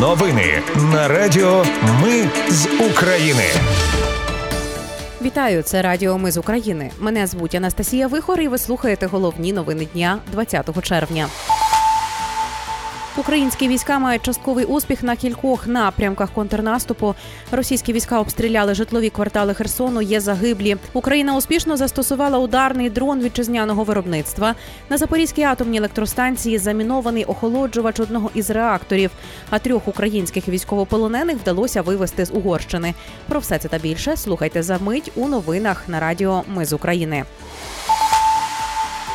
Новини на Радіо Ми з України. Вітаю, це Радіо Ми з України. Мене звуть Анастасія Вихор, і ви слухаєте головні новини дня 20 червня. Українські війська мають частковий успіх на кількох напрямках контрнаступу. Російські війська обстріляли житлові квартали Херсону. Є загиблі. Україна успішно застосувала ударний дрон вітчизняного виробництва. На Запорізькій атомній електростанції замінований охолоджувач одного із реакторів. А трьох українських військовополонених вдалося вивезти з Угорщини. Про все це та більше слухайте за мить у новинах на радіо Ми з України.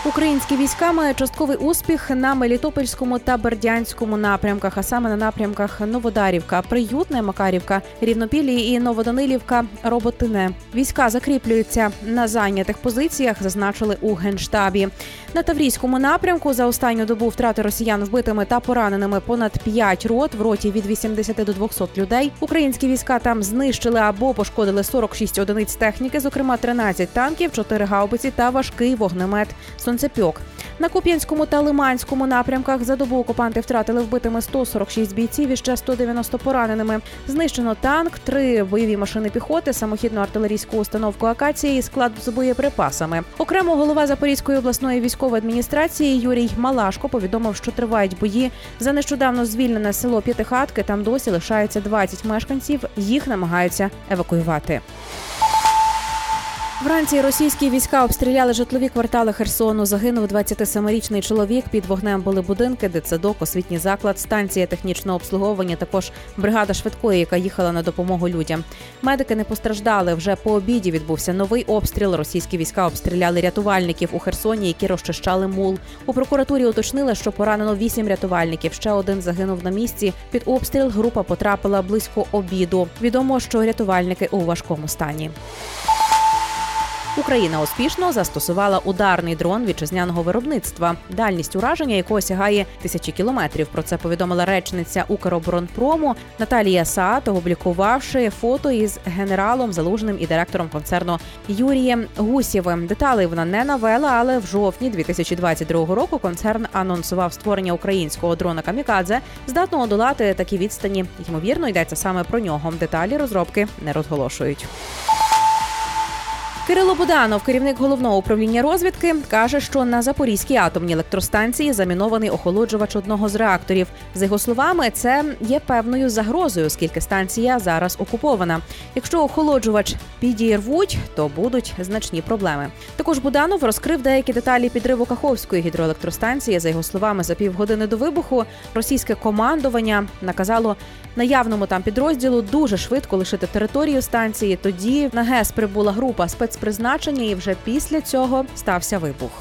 Українські війська мають частковий успіх на Мелітопольському та Бердянському напрямках, а саме на напрямках Новодарівка, Приютне, Макарівка, Рівнопілі і Новоданилівка, Роботине. Війська закріплюються на зайнятих позиціях, зазначили у генштабі. На Таврійському напрямку за останню добу втрати росіян вбитими та пораненими понад 5 рот в роті від 80 до 200 людей. Українські війська там знищили або пошкодили 46 одиниць техніки, зокрема 13 танків, 4 гаубиці та важкий вогнемет сонцепьок. На Куп'янському та Лиманському напрямках за добу окупанти втратили вбитими 146 бійців і ще 190 пораненими. Знищено танк, три бойові машини піхоти, самохідну артилерійську установку акації і склад з боєприпасами. Окремо голова Запорізької обласної військової адміністрації Юрій Малашко повідомив, що тривають бої за нещодавно звільнене село П'ятихатки. Там досі лишається 20 мешканців. Їх намагаються евакуювати. Вранці російські війська обстріляли житлові квартали Херсону. Загинув 27-річний чоловік. Під вогнем були будинки, дитсадок, освітній заклад, станція технічного обслуговування. Також бригада швидкої, яка їхала на допомогу людям. Медики не постраждали. Вже по обіді відбувся новий обстріл. Російські війська обстріляли рятувальників у Херсоні, які розчищали мул. У прокуратурі уточнили, що поранено вісім рятувальників. Ще один загинув на місці. Під обстріл група потрапила близько обіду. Відомо, що рятувальники у важкому стані. Україна успішно застосувала ударний дрон вітчизняного виробництва, дальність ураження якого сягає тисячі кілометрів. Про це повідомила речниця Укроборонпрому Наталія Саат, опублікувавши фото із генералом залужним і директором концерну Юрієм Гусєвим. Деталей вона не навела, але в жовтні 2022 року концерн анонсував створення українського дрона Камікадзе, здатного долати такі відстані. Ймовірно, йдеться саме про нього. Деталі розробки не розголошують. Кирило Буданов, керівник головного управління розвідки, каже, що на Запорізькій атомній електростанції замінований охолоджувач одного з реакторів. За його словами, це є певною загрозою, оскільки станція зараз окупована. Якщо охолоджувач підірвуть, то будуть значні проблеми. Також Буданов розкрив деякі деталі підриву Каховської гідроелектростанції. За його словами, за півгодини до вибуху російське командування наказало наявному там підрозділу дуже швидко лишити територію станції. Тоді на ГЕС прибула група спецпризначення, і вже після цього стався вибух.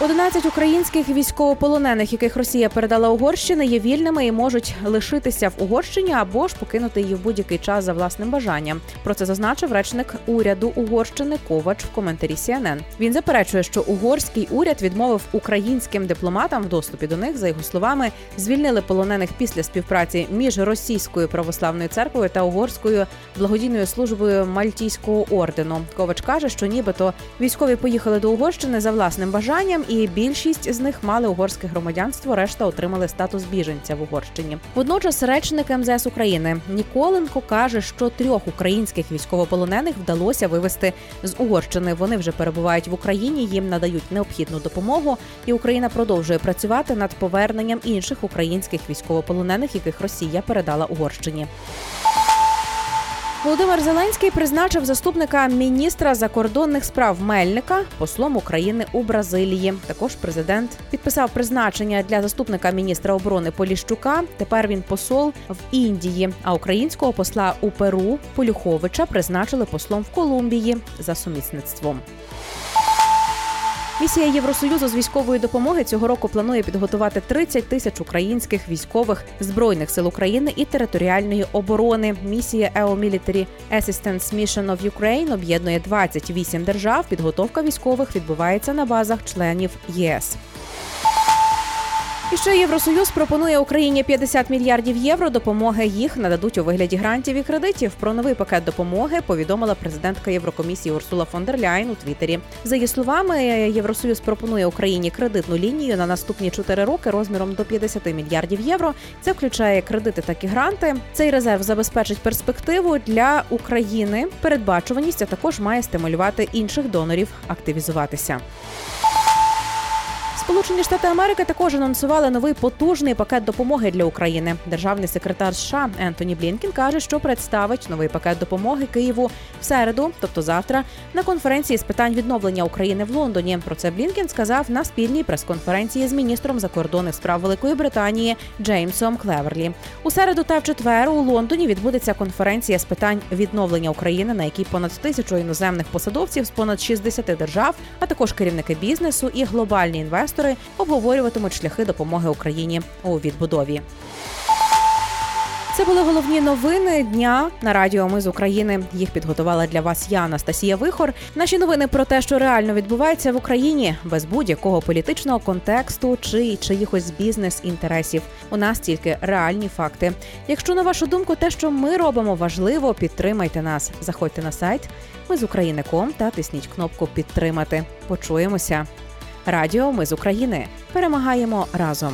11 українських військовополонених, яких Росія передала Угорщини, є вільними і можуть лишитися в Угорщині або ж покинути її в будь-який час за власним бажанням. Про це зазначив речник уряду Угорщини Ковач в коментарі CNN. Він заперечує, що угорський уряд відмовив українським дипломатам в доступі до них. За його словами, звільнили полонених після співпраці між російською православною церквою та угорською благодійною службою Мальтійського ордену. Ковач каже, що нібито військові поїхали до Угорщини за власним бажанням і більшість з них мали угорське громадянство, решта отримали статус біженця в Угорщині. Водночас речник МЗС України Ніколенко каже, що трьох українських військовополонених вдалося вивести з Угорщини. Вони вже перебувають в Україні, їм надають необхідну допомогу, і Україна продовжує працювати над поверненням інших українських військовополонених, яких Росія передала Угорщині. Володимир Зеленський призначив заступника міністра закордонних справ Мельника послом України у Бразилії. Також президент підписав призначення для заступника міністра оборони Поліщука. Тепер він посол в Індії. А українського посла у Перу Полюховича призначили послом в Колумбії за сумісництвом. Місія Євросоюзу з військової допомоги цього року планує підготувати 30 тисяч українських військових збройних сил України і територіальної оборони. Місія EO Military Assistance Mission of Ukraine об'єднує 28 держав. Підготовка військових відбувається на базах членів ЄС. І ще Євросоюз пропонує Україні 50 мільярдів євро. Допомоги їх нададуть у вигляді грантів і кредитів. Про новий пакет допомоги повідомила президентка Єврокомісії Урсула фон дер Ляйн у Твіттері. За її словами, Євросоюз пропонує Україні кредитну лінію на наступні 4 роки розміром до 50 мільярдів євро. Це включає кредити, так і гранти. Цей резерв забезпечить перспективу для України. Передбачуваність а також має стимулювати інших донорів активізуватися. Сполучені Штати Америки також анонсували новий потужний пакет допомоги для України. Державний секретар США Ентоні Блінкін каже, що представить новий пакет допомоги Києву в середу, тобто завтра, на конференції з питань відновлення України в Лондоні. Про це Блінкін сказав на спільній прес-конференції з міністром закордонних справ Великої Британії Джеймсом Клеверлі. У середу та в четвер у Лондоні відбудеться конференція з питань відновлення України, на якій понад тисячу іноземних посадовців з понад 60 держав, а також керівники бізнесу і глобальні інвестори інвестори обговорюватимуть шляхи допомоги Україні у відбудові. Це були головні новини дня на радіо. Ми з України. Їх підготувала для вас я, Анастасія Вихор. Наші новини про те, що реально відбувається в Україні, без будь-якого політичного контексту чи чиїхось бізнес-інтересів. У нас тільки реальні факти. Якщо на вашу думку, те, що ми робимо, важливо, підтримайте нас. Заходьте на сайт. Ми з України.ком та тисніть кнопку Підтримати. Почуємося. Радіо Ми з України перемагаємо разом.